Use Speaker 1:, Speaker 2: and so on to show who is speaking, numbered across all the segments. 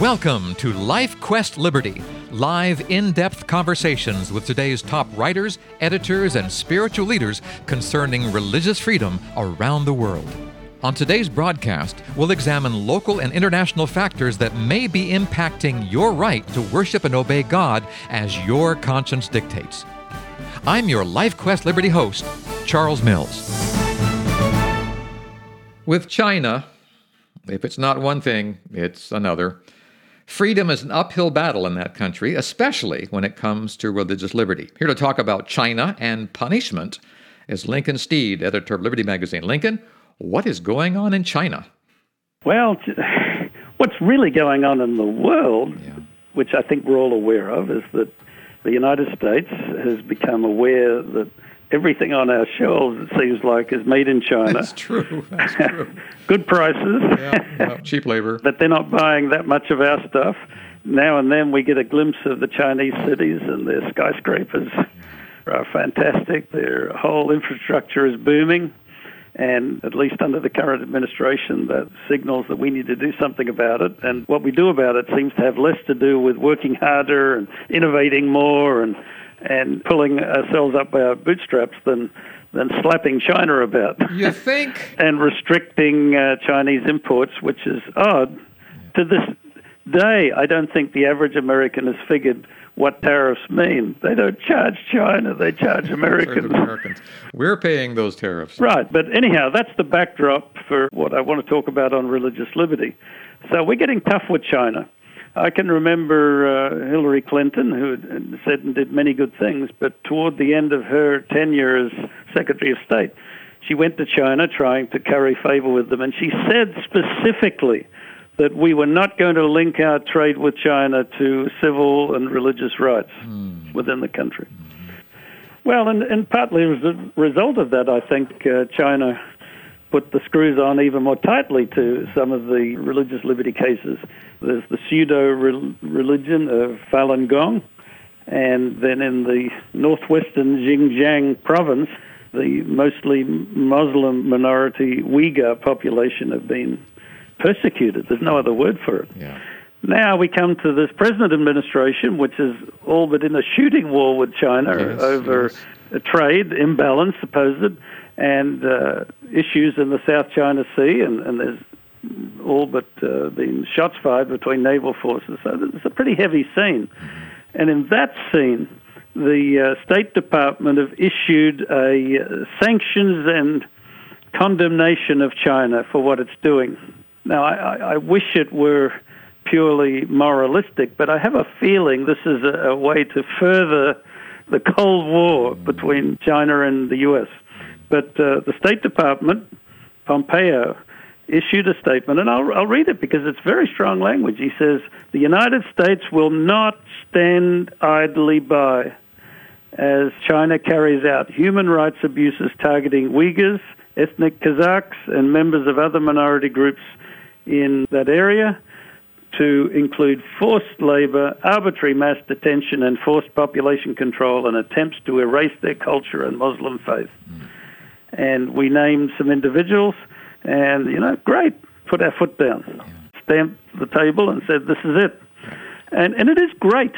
Speaker 1: Welcome to Life Quest Liberty, live in depth conversations with today's top writers, editors, and spiritual leaders concerning religious freedom around the world. On today's broadcast, we'll examine local and international factors that may be impacting your right to worship and obey God as your conscience dictates. I'm your Life Quest Liberty host, Charles Mills. With China, if it's not one thing, it's another. Freedom is an uphill battle in that country, especially when it comes to religious liberty. Here to talk about China and punishment is Lincoln Steed, editor of Liberty Magazine. Lincoln, what is going on in China?
Speaker 2: Well, what's really going on in the world, yeah. which I think we're all aware of, is that the United States has become aware that everything on our shelves, it seems like, is made in China.
Speaker 1: That's true. That's true.
Speaker 2: Good prices.
Speaker 1: Yeah, yeah, cheap labor.
Speaker 2: but they're not buying that much of our stuff. Now and then we get a glimpse of the Chinese cities and their skyscrapers are fantastic. Their whole infrastructure is booming. And at least under the current administration, that signals that we need to do something about it. And what we do about it seems to have less to do with working harder and innovating more and and pulling ourselves up by our bootstraps than than slapping China about.
Speaker 1: You think?
Speaker 2: and restricting uh, Chinese imports, which is odd. To this day, I don't think the average American has figured what tariffs mean. They don't charge China, they charge Americans.
Speaker 1: Americans. We're paying those tariffs.
Speaker 2: Right, but anyhow, that's the backdrop for what I want to talk about on religious liberty. So we're getting tough with China. I can remember uh, Hillary Clinton, who said and did many good things, but toward the end of her tenure as Secretary of State, she went to China trying to curry favor with them, and she said specifically that we were not going to link our trade with China to civil and religious rights mm. within the country. Well, and, and partly as a result of that, I think uh, China put the screws on even more tightly to some of the religious liberty cases. There's the pseudo religion of Falun Gong, and then in the northwestern Xinjiang province, the mostly Muslim minority Uyghur population have been persecuted. There's no other word for it.
Speaker 1: Yeah.
Speaker 2: Now we come to this present administration, which is all but in a shooting war with China
Speaker 1: yes,
Speaker 2: over
Speaker 1: yes.
Speaker 2: a trade imbalance, supposed, and uh, issues in the South China Sea, and, and there's all but uh, been shots fired between naval forces. So it's a pretty heavy scene. And in that scene, the uh, State Department have issued a uh, sanctions and condemnation of China for what it's doing. Now, I, I wish it were purely moralistic, but I have a feeling this is a, a way to further the Cold War between China and the U.S. But uh, the State Department, Pompeo, issued a statement, and I'll, I'll read it because it's very strong language. He says, The United States will not stand idly by as China carries out human rights abuses targeting Uyghurs, ethnic Kazakhs, and members of other minority groups in that area to include forced labor, arbitrary mass detention, and forced population control and attempts to erase their culture and Muslim faith. Mm. And we named some individuals and, you know, great, put our foot down, stamped the table and said, this is it. And, and it is great,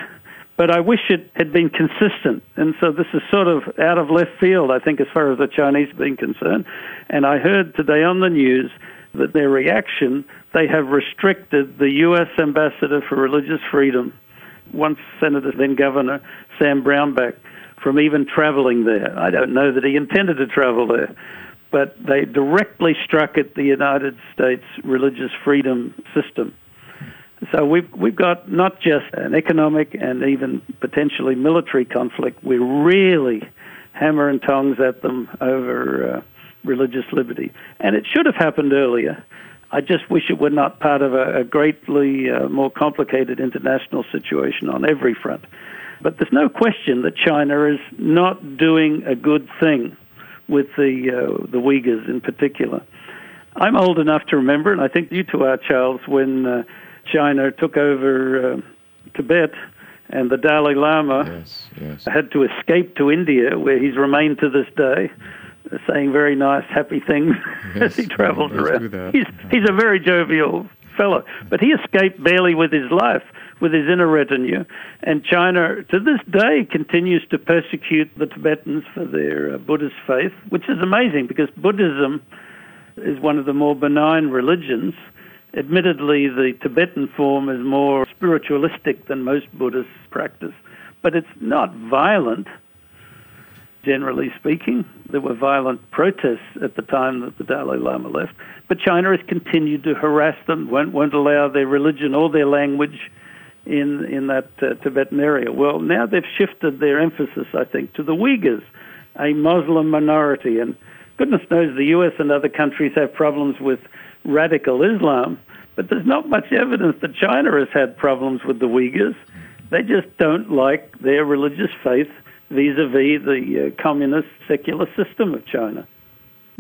Speaker 2: but I wish it had been consistent. And so this is sort of out of left field, I think, as far as the Chinese being concerned. And I heard today on the news that their reaction, they have restricted the U.S. ambassador for religious freedom, once Senator, then Governor Sam Brownback, from even traveling there. I don't know that he intended to travel there but they directly struck at the United States religious freedom system. So we've we've got not just an economic and even potentially military conflict. We're really hammer and tongs at them over uh, religious liberty, and it should have happened earlier. I just wish it were not part of a, a greatly uh, more complicated international situation on every front. But there's no question that China is not doing a good thing with the uh, the Uyghurs in particular. I'm old enough to remember, and I think you too are, Charles, when uh, China took over uh, Tibet and the Dalai Lama
Speaker 1: yes, yes.
Speaker 2: had to escape to India, where he's remained to this day, saying very nice, happy things
Speaker 1: yes,
Speaker 2: as he travels around. He's, he's a very jovial fellow. But he escaped barely with his life, with his inner retinue. And China, to this day, continues to persecute the Tibetans for their uh, Buddhist faith, which is amazing because Buddhism is one of the more benign religions. Admittedly, the Tibetan form is more spiritualistic than most Buddhists practice, but it's not violent generally speaking. There were violent protests at the time that the Dalai Lama left, but China has continued to harass them, won't, won't allow their religion or their language in, in that uh, Tibetan area. Well, now they've shifted their emphasis, I think, to the Uyghurs, a Muslim minority. And goodness knows the US and other countries have problems with radical Islam, but there's not much evidence that China has had problems with the Uyghurs. They just don't like their religious faith vis-a-vis the uh, communist secular system of China.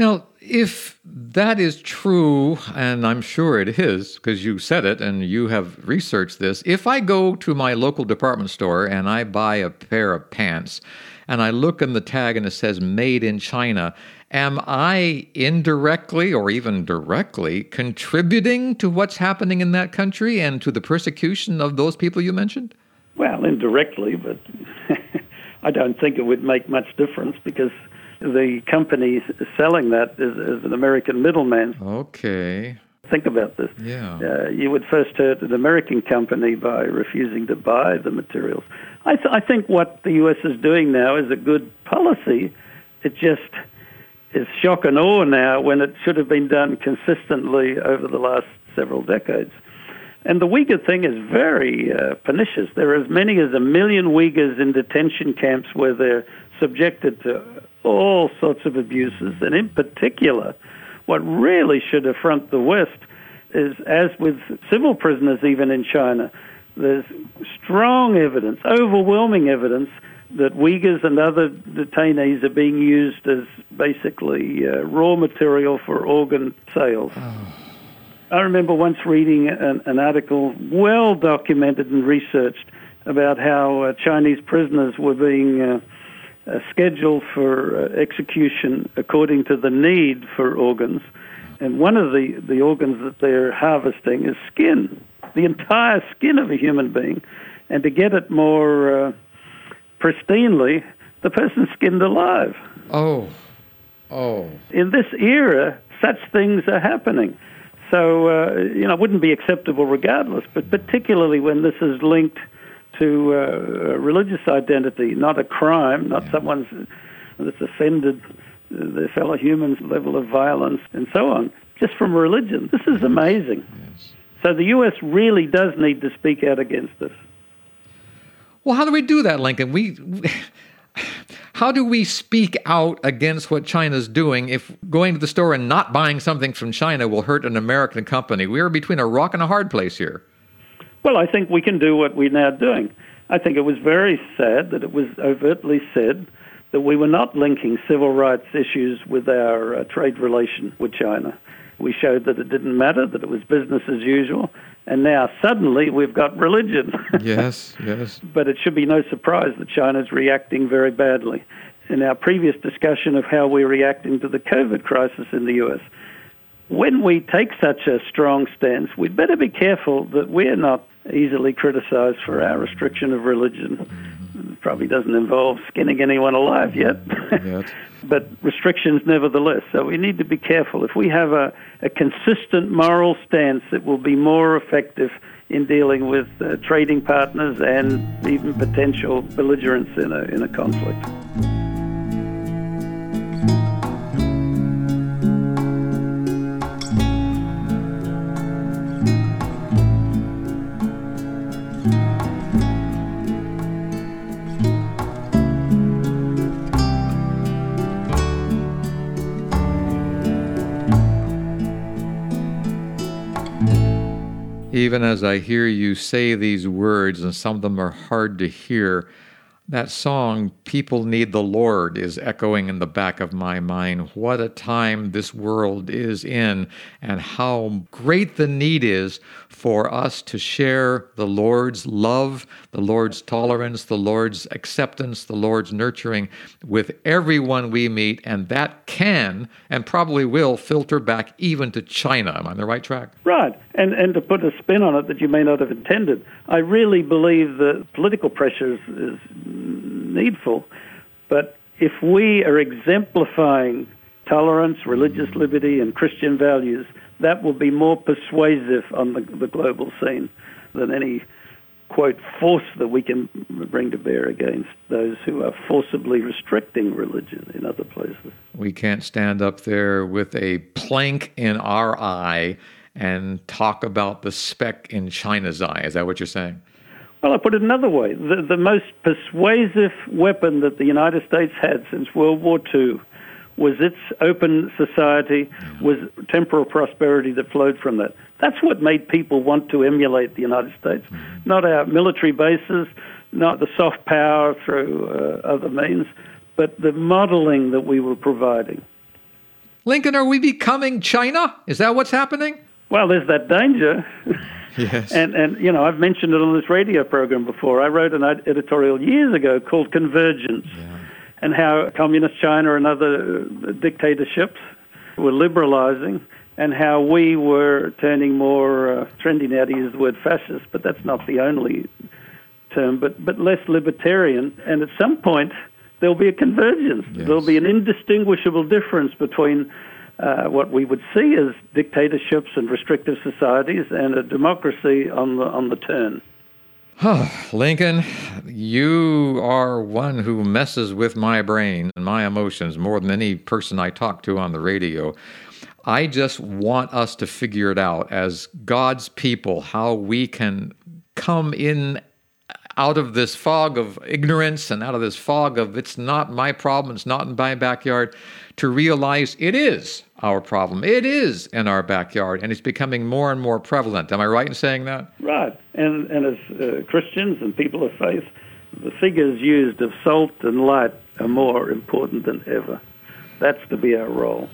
Speaker 1: Now, if that is true, and I'm sure it is because you said it and you have researched this, if I go to my local department store and I buy a pair of pants and I look in the tag and it says made in China, am I indirectly or even directly contributing to what's happening in that country and to the persecution of those people you mentioned?
Speaker 2: Well, indirectly, but I don't think it would make much difference because the company selling that is, is an American middleman.
Speaker 1: Okay.
Speaker 2: Think about this.
Speaker 1: Yeah.
Speaker 2: Uh, you would first hurt an American company by refusing to buy the materials. I, th- I think what the U.S. is doing now is a good policy. It just is shock and awe now when it should have been done consistently over the last several decades. And the Uyghur thing is very uh, pernicious. There are as many as a million Uyghurs in detention camps where they're subjected to all sorts of abuses. And in particular, what really should affront the West is, as with civil prisoners, even in China, there's strong evidence, overwhelming evidence, that Uyghurs and other detainees are being used as basically uh, raw material for organ sales. Oh. I remember once reading an, an article, well documented and researched, about how uh, Chinese prisoners were being uh, uh, scheduled for uh, execution according to the need for organs. And one of the, the organs that they're harvesting is skin, the entire skin of a human being. And to get it more uh, pristinely, the person's skinned alive.
Speaker 1: Oh, oh.
Speaker 2: In this era, such things are happening. So, uh, you know, it wouldn't be acceptable regardless, but particularly when this is linked to uh, religious identity, not a crime, not yeah. someone's that's offended their fellow humans' level of violence and so on, just from religion. This is amazing. Yes. So the U.S. really does need to speak out against this.
Speaker 1: Well, how do we do that, Lincoln? We. How do we speak out against what China's doing if going to the store and not buying something from China will hurt an American company? We are between a rock and a hard place here.
Speaker 2: Well, I think we can do what we're now doing. I think it was very sad that it was overtly said that we were not linking civil rights issues with our uh, trade relation with China. We showed that it didn't matter, that it was business as usual, and now suddenly we've got religion.
Speaker 1: yes, yes.
Speaker 2: But it should be no surprise that China's reacting very badly. In our previous discussion of how we're reacting to the COVID crisis in the US, when we take such a strong stance, we'd better be careful that we're not easily criticized for our restriction of religion. It probably doesn't involve skinning anyone alive yet. yet. but restrictions nevertheless. So we need to be careful. If we have a, a consistent moral stance, it will be more effective in dealing with uh, trading partners and even potential belligerents in a, in a conflict.
Speaker 1: Even as I hear you say these words, and some of them are hard to hear, That song, People Need the Lord, is echoing in the back of my mind. What a time this world is in, and how great the need is for us to share the Lord's love, the Lord's tolerance, the Lord's acceptance, the Lord's nurturing with everyone we meet. And that can and probably will filter back even to China. Am I on the right track?
Speaker 2: Right. And, and to put a spin on it that you may not have intended, I really believe that political pressure is, is needful. But if we are exemplifying tolerance, religious liberty, and Christian values, that will be more persuasive on the, the global scene than any quote force that we can bring to bear against those who are forcibly restricting religion in other places.
Speaker 1: We can't stand up there with a plank in our eye and talk about the speck in China's eye. Is that what you're saying?
Speaker 2: Well, I put it another way. The, the most persuasive weapon that the United States had since World War II was its open society, was temporal prosperity that flowed from that. That's what made people want to emulate the United States, mm-hmm. not our military bases, not the soft power through uh, other means, but the modeling that we were providing.
Speaker 1: Lincoln, are we becoming China? Is that what's happening?
Speaker 2: Well, there's that danger.
Speaker 1: Yes.
Speaker 2: And, and, you know, I've mentioned it on this radio program before. I wrote an editorial years ago called Convergence yeah. and how communist China and other dictatorships were liberalizing and how we were turning more, uh, trendy now to use the word fascist, but that's not the only term, but, but less libertarian. And at some point, there'll be a convergence. Yes. There'll be an indistinguishable difference between uh, what we would see as dictatorships and restrictive societies and a democracy on the, on the turn.
Speaker 1: Lincoln, you are one who messes with my brain and my emotions more than any person I talk to on the radio. I just want us to figure it out as God's people how we can come in out of this fog of ignorance and out of this fog of it's not my problem, it's not in my backyard, to realize it is our problem. It is in our backyard, and it's becoming more and more prevalent. Am I right in saying that?
Speaker 2: Right. And, and as uh, Christians and people of faith, the figures used of salt and light are more important than ever. That's to be our role.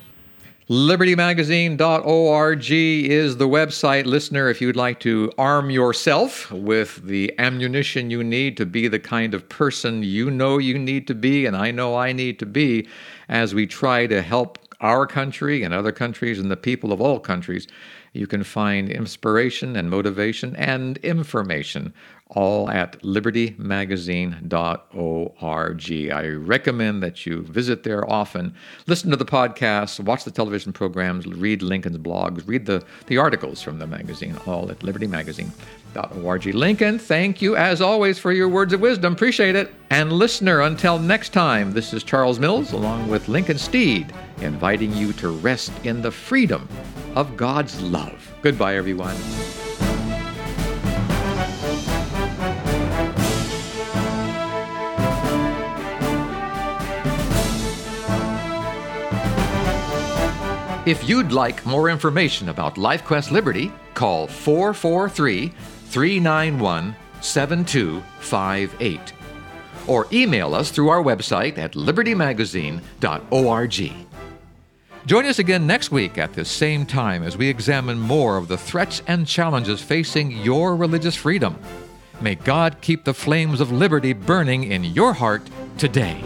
Speaker 1: LibertyMagazine.org is the website, listener, if you'd like to arm yourself with the ammunition you need to be the kind of person you know you need to be, and I know I need to be, as we try to help our country and other countries and the people of all countries. You can find inspiration and motivation and information all at libertymagazine.org. I recommend that you visit there often, listen to the podcasts, watch the television programs, read Lincoln's blogs, read the, the articles from the magazine, all at libertymagazine.org. Lincoln, thank you as always for your words of wisdom. Appreciate it. And listener, until next time, this is Charles Mills along with Lincoln Steed, inviting you to rest in the freedom of God's love. Goodbye, everyone. If you'd like more information about LifeQuest Liberty, call 443 391 7258 or email us through our website at libertymagazine.org. Join us again next week at the same time as we examine more of the threats and challenges facing your religious freedom. May God keep the flames of liberty burning in your heart today.